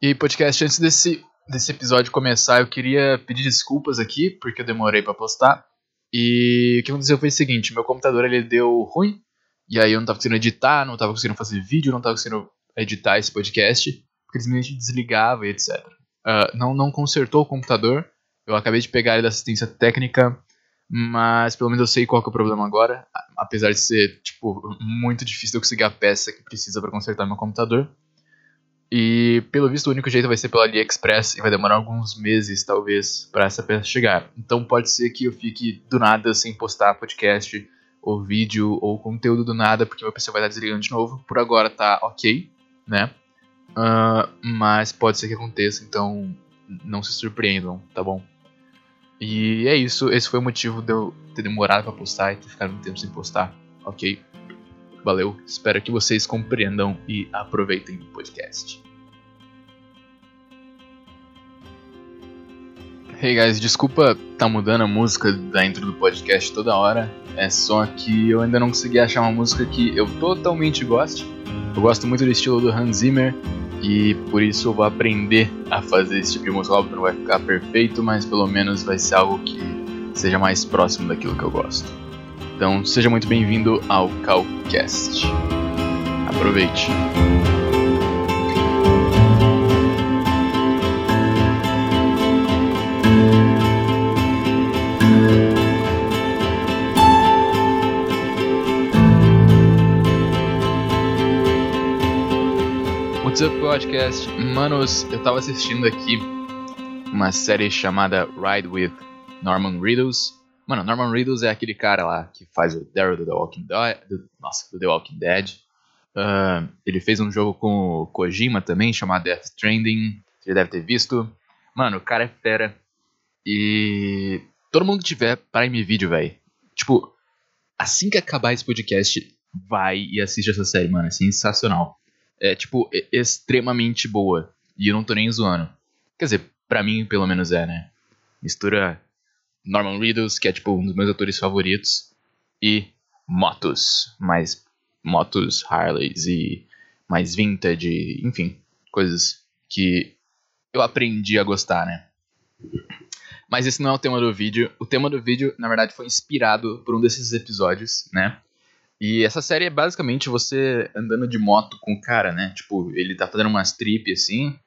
E aí, podcast, antes desse, desse episódio começar, eu queria pedir desculpas aqui, porque eu demorei para postar. E o que aconteceu foi o seguinte, meu computador ele deu ruim, e aí eu não tava conseguindo editar, não tava conseguindo fazer vídeo, não tava conseguindo editar esse podcast, porque simplesmente desligava e etc. Uh, ah, não, não consertou o computador, eu acabei de pegar ele da assistência técnica, mas pelo menos eu sei qual é o problema agora, apesar de ser, tipo, muito difícil eu conseguir a peça que precisa para consertar meu computador. E pelo visto o único jeito vai ser pela AliExpress e vai demorar alguns meses talvez para essa peça chegar. Então pode ser que eu fique do nada sem postar podcast ou vídeo ou conteúdo do nada porque meu PC vai estar desligando de novo. Por agora tá ok, né? Uh, mas pode ser que aconteça, então não se surpreendam, tá bom? E é isso, esse foi o motivo de eu ter demorado para postar e ter ficado um tempo sem postar, ok? Valeu, espero que vocês compreendam e aproveitem o podcast. Hey guys, desculpa tá mudando a música da intro do podcast toda hora. É só que eu ainda não consegui achar uma música que eu totalmente goste. Eu gosto muito do estilo do Hans Zimmer e por isso eu vou aprender a fazer esse tipo de música. Não vai ficar perfeito, mas pelo menos vai ser algo que seja mais próximo daquilo que eu gosto. Então, seja muito bem-vindo ao Calcast. Aproveite! What's up, podcast? Manos, eu tava assistindo aqui uma série chamada Ride with Norman Reedus Mano, Norman Reedus é aquele cara lá que faz o Daryl do The Walking Dead. Nossa, do The Walking Dead. Uh, ele fez um jogo com o Kojima também, chamado Death Stranding. Você deve ter visto. Mano, o cara é fera. E todo mundo que tiver Prime Video, velho. Tipo, assim que acabar esse podcast, vai e assiste essa série, mano. É sensacional. É, tipo, é extremamente boa. E eu não tô nem zoando. Quer dizer, pra mim, pelo menos é, né? Mistura Norman Reedus, que é tipo um dos meus atores favoritos, e motos, mais motos Harleys e mais vintage, enfim, coisas que eu aprendi a gostar, né? Mas esse não é o tema do vídeo. O tema do vídeo, na verdade, foi inspirado por um desses episódios, né? E essa série é basicamente você andando de moto com o cara, né? Tipo, ele tá fazendo umas trip assim,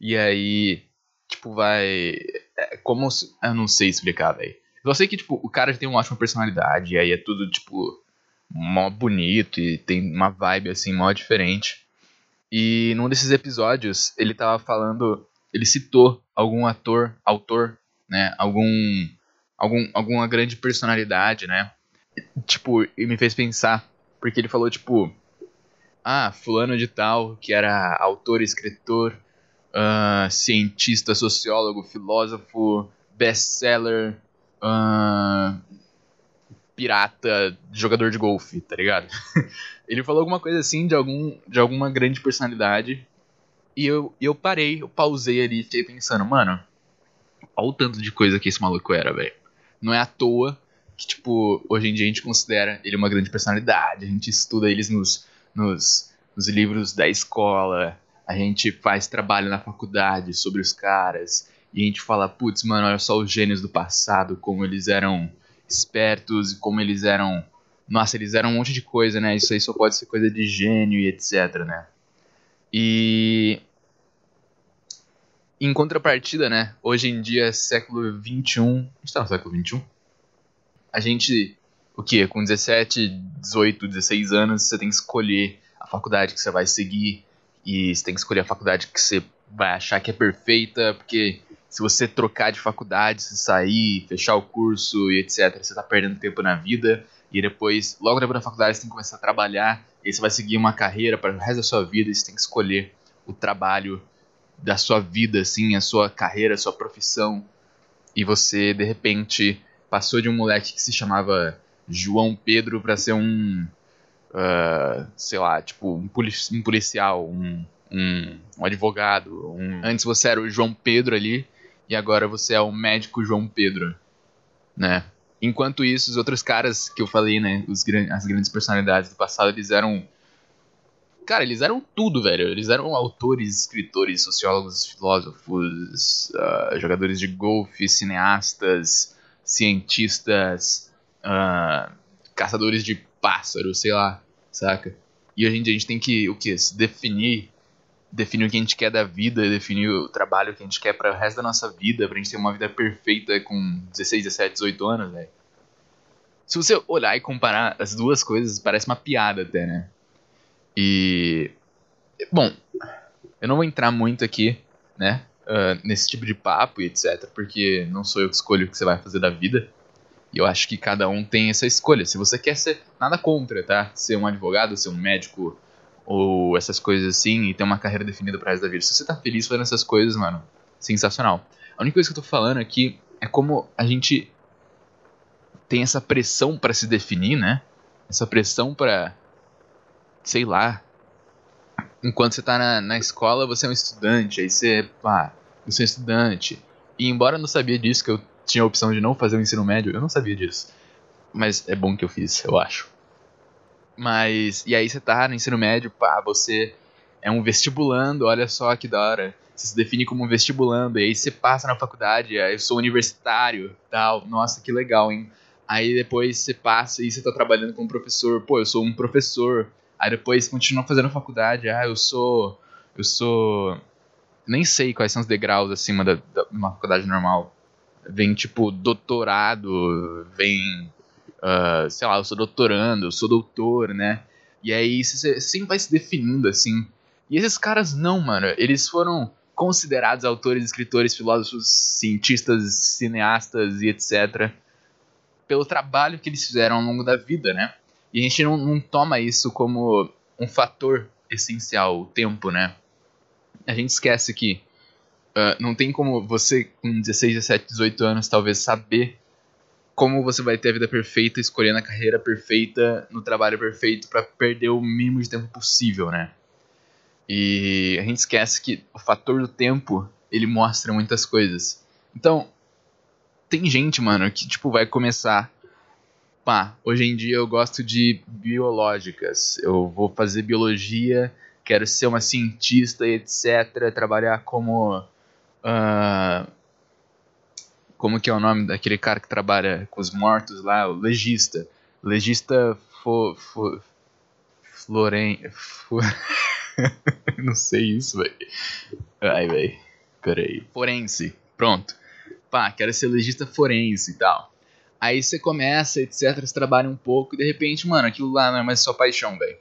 e aí, tipo, vai como. Eu não sei explicar, velho. Eu sei que, tipo, o cara tem uma ótima personalidade, e aí é tudo, tipo, mó bonito e tem uma vibe, assim, mó diferente. E num desses episódios, ele tava falando. Ele citou algum ator, autor, né? Algum. algum alguma grande personalidade, né? Tipo, e me fez pensar. Porque ele falou, tipo. Ah, fulano de tal, que era autor escritor uh, cientista, sociólogo, filósofo, best-seller, uh, pirata, jogador de golfe, tá ligado? ele falou alguma coisa assim de, algum, de alguma grande personalidade. E eu, eu parei, eu pausei ali e fiquei pensando, mano, olha o tanto de coisa que esse maluco era, velho. Não é à toa que, tipo, hoje em dia a gente considera ele uma grande personalidade, a gente estuda eles nos, nos, nos livros da escola, a gente faz trabalho na faculdade sobre os caras e a gente fala, putz, mano, olha só os gênios do passado, como eles eram espertos e como eles eram. Nossa, eles eram um monte de coisa, né? Isso aí só pode ser coisa de gênio e etc, né? E. Em contrapartida, né? Hoje em dia, século XXI. A gente tá no século XXI? A gente. O quê? Com 17, 18, 16 anos, você tem que escolher a faculdade que você vai seguir e você tem que escolher a faculdade que você vai achar que é perfeita, porque se você trocar de faculdade, se sair, fechar o curso e etc, você está perdendo tempo na vida. E depois, logo depois da faculdade, você tem que começar a trabalhar. E aí você vai seguir uma carreira para o resto da sua vida e você tem que escolher o trabalho da sua vida, assim, a sua carreira, a sua profissão. E você, de repente, passou de um moleque que se chamava João Pedro para ser um uh, sei lá, tipo, um, polici um policial, um, um, um, advogado. Um... Antes você era o João Pedro ali, e agora você é o médico João Pedro, né? Enquanto isso, os outros caras que eu falei, né, os, as grandes personalidades do passado, eles eram Cara, eles eram tudo, velho. Eles eram autores, escritores, sociólogos, filósofos, uh, jogadores de golfe, cineastas, cientistas, uh, caçadores de pássaros, sei lá, saca? E hoje em dia a gente tem que, o que? Se definir, definir o que a gente quer da vida, definir o trabalho que a gente quer para o resto da nossa vida, pra gente ter uma vida perfeita com 16, 17, 18 anos, velho. Se você olhar e comparar as duas coisas, parece uma piada até, né? E. Bom, eu não vou entrar muito aqui, né? Uh, nesse tipo de papo e etc. Porque não sou eu que escolho o que você vai fazer da vida. E eu acho que cada um tem essa escolha. Se você quer ser. Nada contra, tá? Ser um advogado, ser um médico ou essas coisas assim e ter uma carreira definida pro resto da vida. Se você tá feliz fazendo essas coisas, mano, sensacional. A única coisa que eu tô falando aqui é como a gente tem essa pressão para se definir, né? Essa pressão para sei lá, enquanto você tá na, na escola, você é um estudante, aí você, pá, você é um estudante. E embora eu não sabia disso, que eu tinha a opção de não fazer o ensino médio, eu não sabia disso. Mas é bom que eu fiz, eu acho. Mas, e aí você tá no ensino médio, pá, você é um vestibulando, olha só que da hora. Você se define como um vestibulando, e aí você passa na faculdade, eu sou universitário, tal. Nossa, que legal, hein? Aí depois você passa e você tá trabalhando como professor. Pô, eu sou um professor. Aí depois continua fazendo faculdade. Ah, eu sou. Eu sou. Nem sei quais são os degraus acima da, da uma faculdade normal. Vem tipo doutorado, vem. Uh, sei lá, eu sou doutorando, eu sou doutor, né? E aí você sempre vai se definindo assim. E esses caras não, mano. Eles foram considerados autores, escritores, filósofos, cientistas, cineastas e etc. pelo trabalho que eles fizeram ao longo da vida, né? E a gente não, não toma isso como um fator essencial, o tempo, né? A gente esquece que uh, não tem como você, com 16, 17, 18 anos, talvez saber como você vai ter a vida perfeita, escolhendo a carreira perfeita, no trabalho perfeito, para perder o mínimo de tempo possível, né? E a gente esquece que o fator do tempo, ele mostra muitas coisas. Então, tem gente, mano, que, tipo, vai começar pá, hoje em dia eu gosto de biológicas. Eu vou fazer biologia, quero ser uma cientista, etc. Trabalhar como. Uh, como que é o nome daquele cara que trabalha com os mortos lá? O legista. Legista fo, fo, Floren. Fo, não sei isso, velho. Ai, velho. Peraí. Forense. Pronto. Pá, quero ser legista forense e tal. Aí você começa, etc, você trabalha um pouco e de repente, mano, aquilo lá não é mais sua paixão, velho.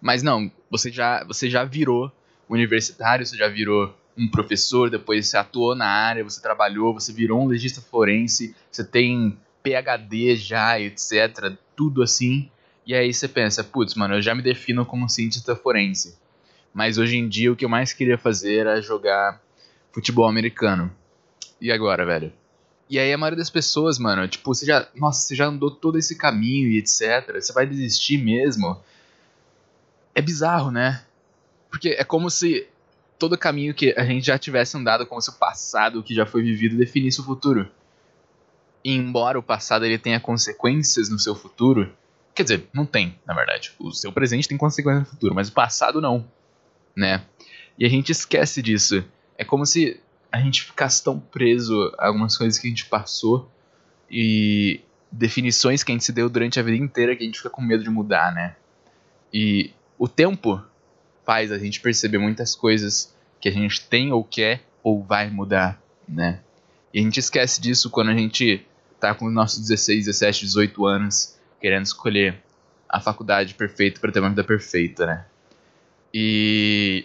Mas não, você já, você já virou universitário, você já virou um professor, depois você atuou na área, você trabalhou, você virou um legista forense, você tem PhD já, etc, tudo assim. E aí você pensa, putz, mano, eu já me defino como cientista forense. Mas hoje em dia o que eu mais queria fazer era jogar futebol americano. E agora, velho? E aí a maioria das pessoas, mano, tipo, você já. Nossa, você já andou todo esse caminho e etc. Você vai desistir mesmo. É bizarro, né? Porque é como se todo caminho que a gente já tivesse andado, como se o passado que já foi vivido definisse o futuro. E embora o passado ele tenha consequências no seu futuro, quer dizer, não tem, na verdade. O seu presente tem consequências no futuro, mas o passado não, né? E a gente esquece disso. É como se a gente ficasse tão preso a algumas coisas que a gente passou e definições que a gente se deu durante a vida inteira que a gente fica com medo de mudar, né? E o tempo faz a gente perceber muitas coisas que a gente tem ou quer ou vai mudar, né? E a gente esquece disso quando a gente tá com os nossos 16, 17, 18 anos querendo escolher a faculdade perfeita para ter uma vida perfeita, né? E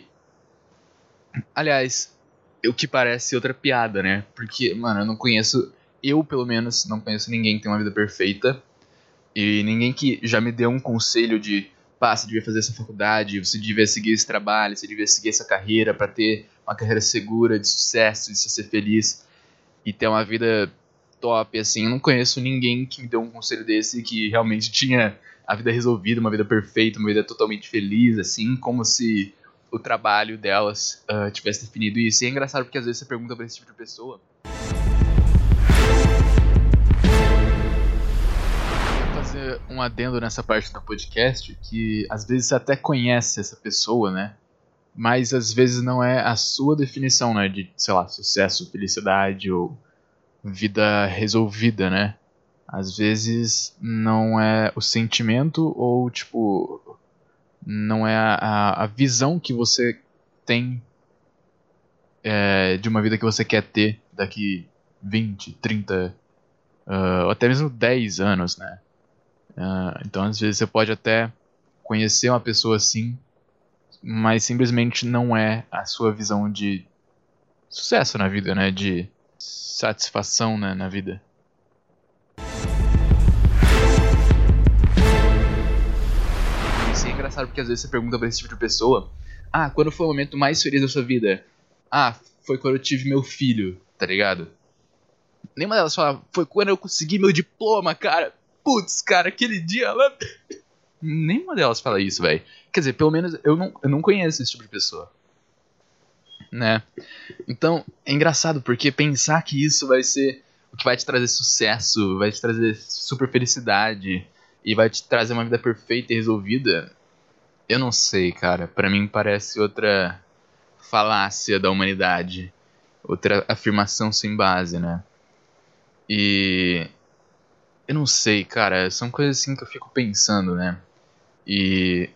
aliás, o que parece outra piada, né? Porque, mano, eu não conheço, eu pelo menos, não conheço ninguém que tem uma vida perfeita. E ninguém que já me deu um conselho de, pá, você devia fazer essa faculdade, você devia seguir esse trabalho, você devia seguir essa carreira para ter uma carreira segura, de sucesso, de ser feliz e ter uma vida top, assim. Eu não conheço ninguém que me deu um conselho desse que realmente tinha a vida resolvida, uma vida perfeita, uma vida totalmente feliz, assim, como se o trabalho delas uh, tivesse definido isso. E é engraçado porque às vezes você pergunta pra esse tipo de pessoa. Um adendo nessa parte do podcast que às vezes você até conhece essa pessoa, né? Mas às vezes não é a sua definição, né? De, sei lá, sucesso, felicidade ou vida resolvida, né? Às vezes não é o sentimento ou, tipo, não é a, a visão que você tem é, de uma vida que você quer ter daqui 20, 30, uh, até mesmo 10 anos, né? Uh, então, às vezes, você pode até conhecer uma pessoa assim, mas simplesmente não é a sua visão de sucesso na vida, né? De satisfação né, na vida. Isso é engraçado porque às vezes você pergunta pra esse tipo de pessoa: Ah, quando foi o momento mais feliz da sua vida? Ah, foi quando eu tive meu filho, tá ligado? Nenhuma delas fala, foi quando eu consegui meu diploma, cara. Putz, cara, aquele dia lá. Nenhuma delas fala isso, velho. Quer dizer, pelo menos eu não, eu não conheço esse tipo de pessoa. Né? Então, é engraçado porque pensar que isso vai ser o que vai te trazer sucesso, vai te trazer super felicidade e vai te trazer uma vida perfeita e resolvida, eu não sei, cara. Para mim parece outra falácia da humanidade, outra afirmação sem base, né? E eu não sei, cara, são coisas assim que eu fico pensando, né? E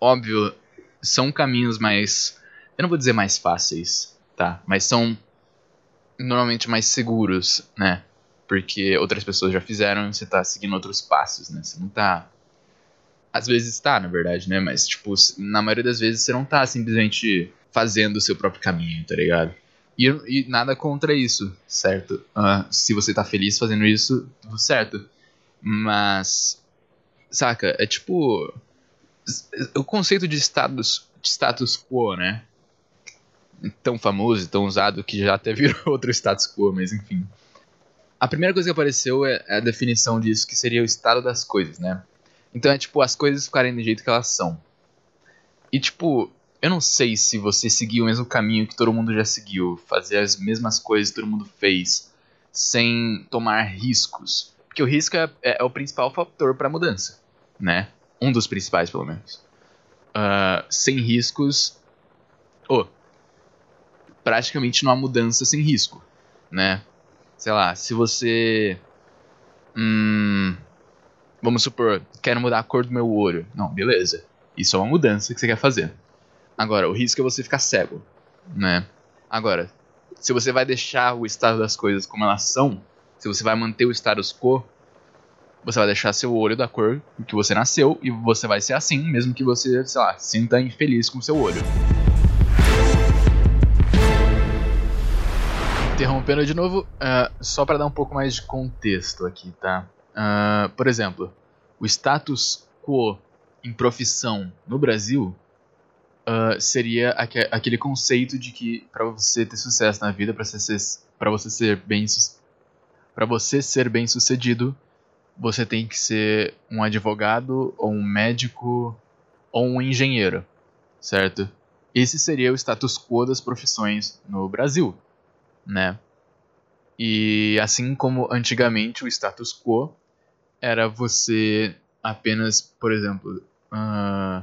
óbvio, são caminhos mais eu não vou dizer mais fáceis, tá? Mas são normalmente mais seguros, né? Porque outras pessoas já fizeram e você tá seguindo outros passos, né? Você não tá às vezes tá, na verdade, né? Mas, tipo, na maioria das vezes você não tá simplesmente fazendo o seu próprio caminho, tá ligado? E, e nada contra isso, certo? Uh, se você tá feliz fazendo isso, tudo certo. Mas, saca, é tipo. O conceito de status, de status quo, né? Tão famoso tão usado que já até virou outro status quo, mas enfim. A primeira coisa que apareceu é a definição disso, que seria o estado das coisas, né? Então é tipo as coisas ficarem do jeito que elas são. E tipo, eu não sei se você seguiu o mesmo caminho que todo mundo já seguiu, fazer as mesmas coisas que todo mundo fez, sem tomar riscos. Porque o risco é, é, é o principal fator para mudança, né? Um dos principais, pelo menos. Uh, sem riscos. Oh, praticamente não há mudança sem risco, né? Sei lá, se você. Hum, vamos supor, quero mudar a cor do meu olho. Não, beleza. Isso é uma mudança que você quer fazer. Agora, o risco é você ficar cego, né? Agora, se você vai deixar o estado das coisas como elas são, se você vai manter o status quo, você vai deixar seu olho da cor que você nasceu e você vai ser assim, mesmo que você, sei lá, sinta infeliz com seu olho. Interrompendo de novo, uh, só para dar um pouco mais de contexto aqui, tá? Uh, por exemplo, o status quo em profissão no Brasil uh, seria aqu aquele conceito de que para você ter sucesso na vida, para você ser, você ser bem para você ser bem sucedido, você tem que ser um advogado ou um médico ou um engenheiro, certo? Esse seria o status quo das profissões no Brasil, né? E assim como antigamente o status quo era você apenas, por exemplo, uh,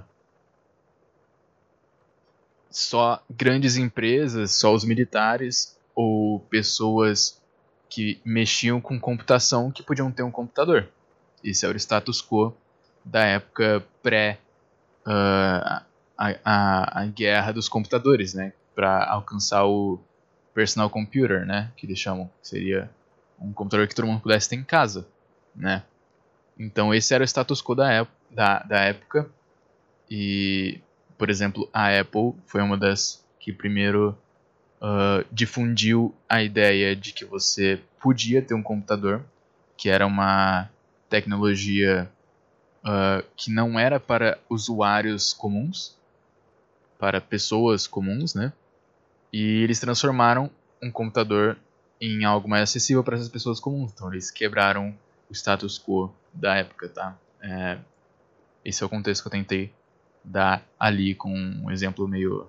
só grandes empresas, só os militares ou pessoas que mexiam com computação que podiam ter um computador. Esse era o status quo da época pré uh, a, a, a, guerra dos computadores, né? Para alcançar o personal computer, né? Que eles chamam, seria um computador que todo mundo pudesse ter em casa, né? Então esse era o status quo da, da, da época e por exemplo, a Apple foi uma das que primeiro uh, difundiu a ideia de que você podia ter um computador, que era uma tecnologia uh, que não era para usuários comuns, para pessoas comuns, né? E eles transformaram um computador em algo mais acessível para essas pessoas comuns. Então eles quebraram o status quo da época, tá? É, esse é o contexto que eu tentei dar ali com um exemplo meio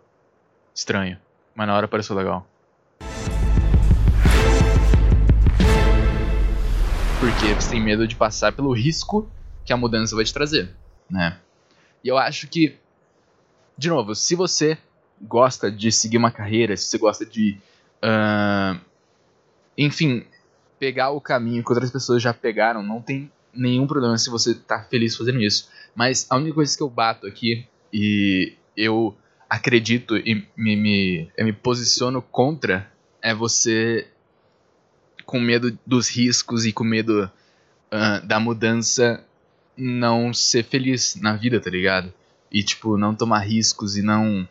estranho. Mas na hora pareceu legal. Porque você tem medo de passar pelo risco que a mudança vai te trazer, né? E eu acho que, de novo, se você gosta de seguir uma carreira, se você gosta de, uh, enfim, pegar o caminho que outras pessoas já pegaram, não tem nenhum problema se você tá feliz fazendo isso. Mas a única coisa que eu bato aqui e eu acredito e me, me, eu me posiciono contra é você com medo dos riscos e com medo uh, da mudança não ser feliz na vida, tá ligado? E, tipo, não tomar riscos e não.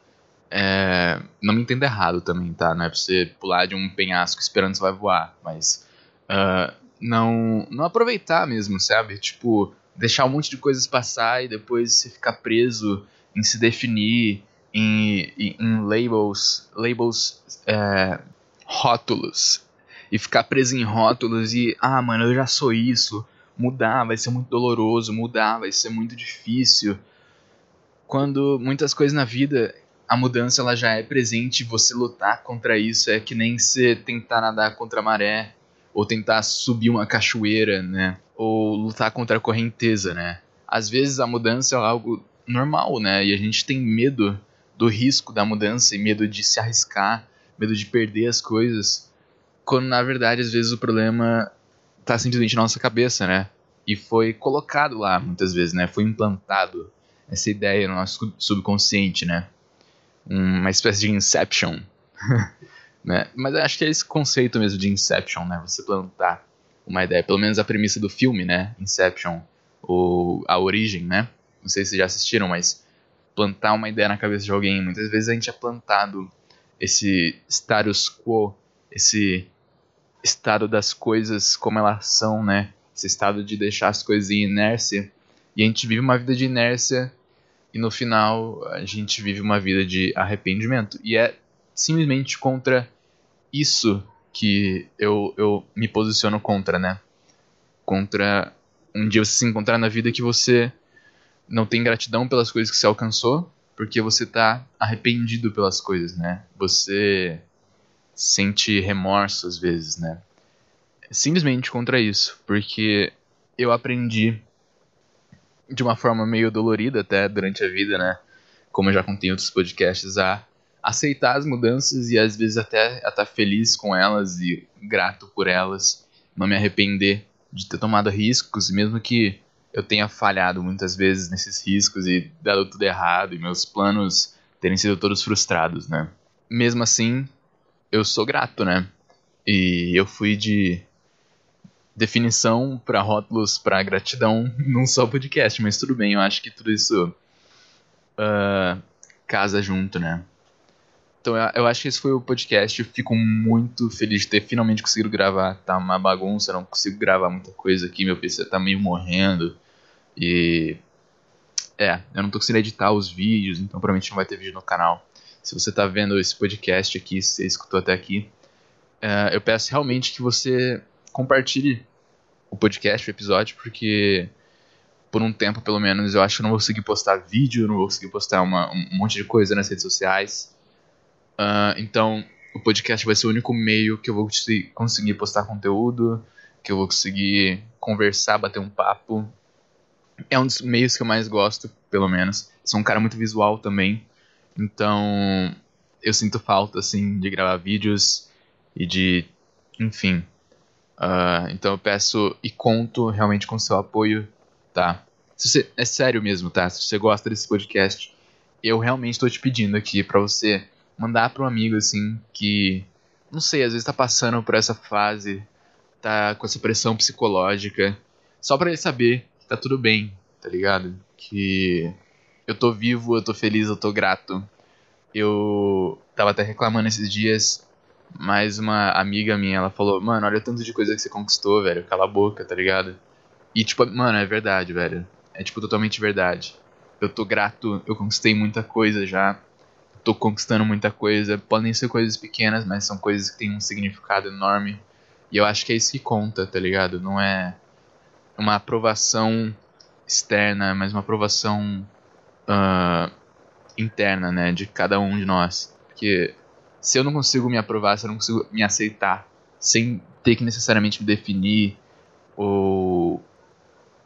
É, não me entenda errado também, tá? Não é pra você pular de um penhasco esperando que você vai voar, mas. Uh, não, não aproveitar mesmo, sabe? Tipo, deixar um monte de coisas passar e depois você ficar preso em se definir, em, em, em labels, labels é, rótulos. E ficar preso em rótulos e, ah, mano, eu já sou isso. Mudar vai ser muito doloroso, mudar vai ser muito difícil. Quando muitas coisas na vida, a mudança ela já é presente, você lutar contra isso é que nem você tentar nadar contra a maré, ou tentar subir uma cachoeira, né? Ou lutar contra a correnteza, né? Às vezes a mudança é algo normal, né? E a gente tem medo do risco da mudança e medo de se arriscar, medo de perder as coisas, quando na verdade às vezes o problema tá simplesmente na nossa cabeça, né? E foi colocado lá muitas vezes, né? Foi implantado essa ideia no nosso subconsciente, né? Uma espécie de inception. né? Mas acho que é esse conceito mesmo de inception, né? Você plantar uma ideia, pelo menos a premissa do filme, né? Inception, ou a origem, né? Não sei se já assistiram, mas plantar uma ideia na cabeça de alguém, muitas vezes a gente é plantado esse status quo, esse estado das coisas como elas são, né? Esse estado de deixar as coisas em inércia. E a gente vive uma vida de inércia e no final a gente vive uma vida de arrependimento. E é simplesmente contra isso que eu, eu me posiciono contra, né? Contra um dia você se encontrar na vida que você não tem gratidão pelas coisas que você alcançou, porque você tá arrependido pelas coisas, né? Você sente remorso às vezes, né? Simplesmente contra isso, porque eu aprendi de uma forma meio dolorida até durante a vida, né? Como eu já contei em outros podcasts, a aceitar as mudanças e às vezes até estar feliz com elas e grato por elas, não me arrepender de ter tomado riscos, mesmo que eu tenha falhado muitas vezes nesses riscos e dado tudo errado e meus planos terem sido todos frustrados, né? Mesmo assim, eu sou grato, né? E eu fui de definição para rótulos para gratidão num só podcast, mas tudo bem, eu acho que tudo isso uh, casa junto, né? Então eu, acho que esse foi o podcast. Eu fico muito feliz de ter finalmente conseguido gravar. Tá uma bagunça, não consigo gravar muita coisa aqui. Meu PC tá meio morrendo. E. É, eu não tô conseguindo editar os vídeos, então provavelmente não vai ter vídeo no canal se você está vendo esse podcast aqui, se você escutou até aqui, uh, eu peço realmente que você compartilhe o podcast, o episódio, porque por um tempo, pelo menos, eu acho que eu não vou conseguir postar vídeo, não vou conseguir postar uma, um monte de coisa nas redes sociais. Uh, então, o podcast vai ser o único meio que eu vou conseguir postar conteúdo, que eu vou conseguir conversar, bater um papo. É um dos meios que eu mais gosto, pelo menos. Sou um cara muito visual também. Então, eu sinto falta, assim, de gravar vídeos e de. Enfim. Uh, então eu peço e conto realmente com seu apoio, tá? Se você, é sério mesmo, tá? Se você gosta desse podcast, eu realmente estou te pedindo aqui para você mandar para um amigo, assim, que. Não sei, às vezes tá passando por essa fase, tá com essa pressão psicológica, só para ele saber que tá tudo bem, tá ligado? Que eu tô vivo, eu tô feliz, eu tô grato. Eu tava até reclamando esses dias, mas uma amiga minha, ela falou, mano, olha o tanto de coisa que você conquistou, velho, cala a boca, tá ligado? E tipo, mano, é verdade, velho. É tipo totalmente verdade. Eu tô grato, eu conquistei muita coisa já. Tô conquistando muita coisa. Podem ser coisas pequenas, mas são coisas que têm um significado enorme. E eu acho que é isso que conta, tá ligado? Não é uma aprovação externa, mas uma aprovação uh, interna, né, de cada um de nós. Porque se eu não consigo me aprovar, se eu não consigo me aceitar, sem ter que necessariamente me definir ou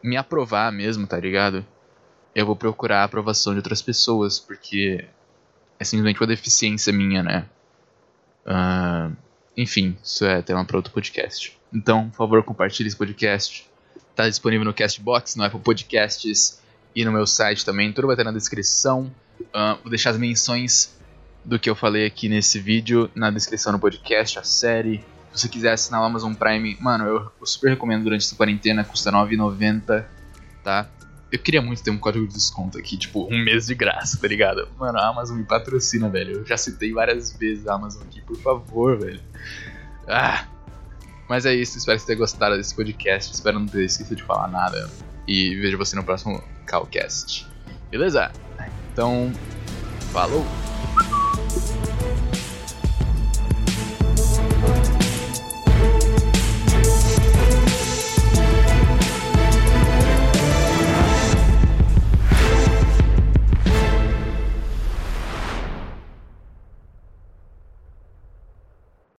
me aprovar mesmo, tá ligado? Eu vou procurar a aprovação de outras pessoas, porque é simplesmente uma deficiência minha, né? Uh, enfim, isso é tema para outro podcast. Então, por favor, compartilhe esse podcast. Tá disponível no Castbox, no Apple Podcasts e no meu site também. Tudo vai estar na descrição. Uh, vou deixar as menções do que eu falei aqui nesse vídeo na descrição do podcast, a série. Se você quiser assinar o Amazon Prime, mano, eu, eu super recomendo durante essa quarentena, custa R$ 9,90, tá? Eu queria muito ter um código de desconto aqui, tipo, um mês de graça, tá ligado? Mano, a Amazon me patrocina, velho. Eu já citei várias vezes a Amazon aqui, por favor, velho. Ah! Mas é isso, espero que você tenha gostado desse podcast. Espero não ter esquecido de falar nada. E vejo você no próximo Calcast. Beleza? Então, falou!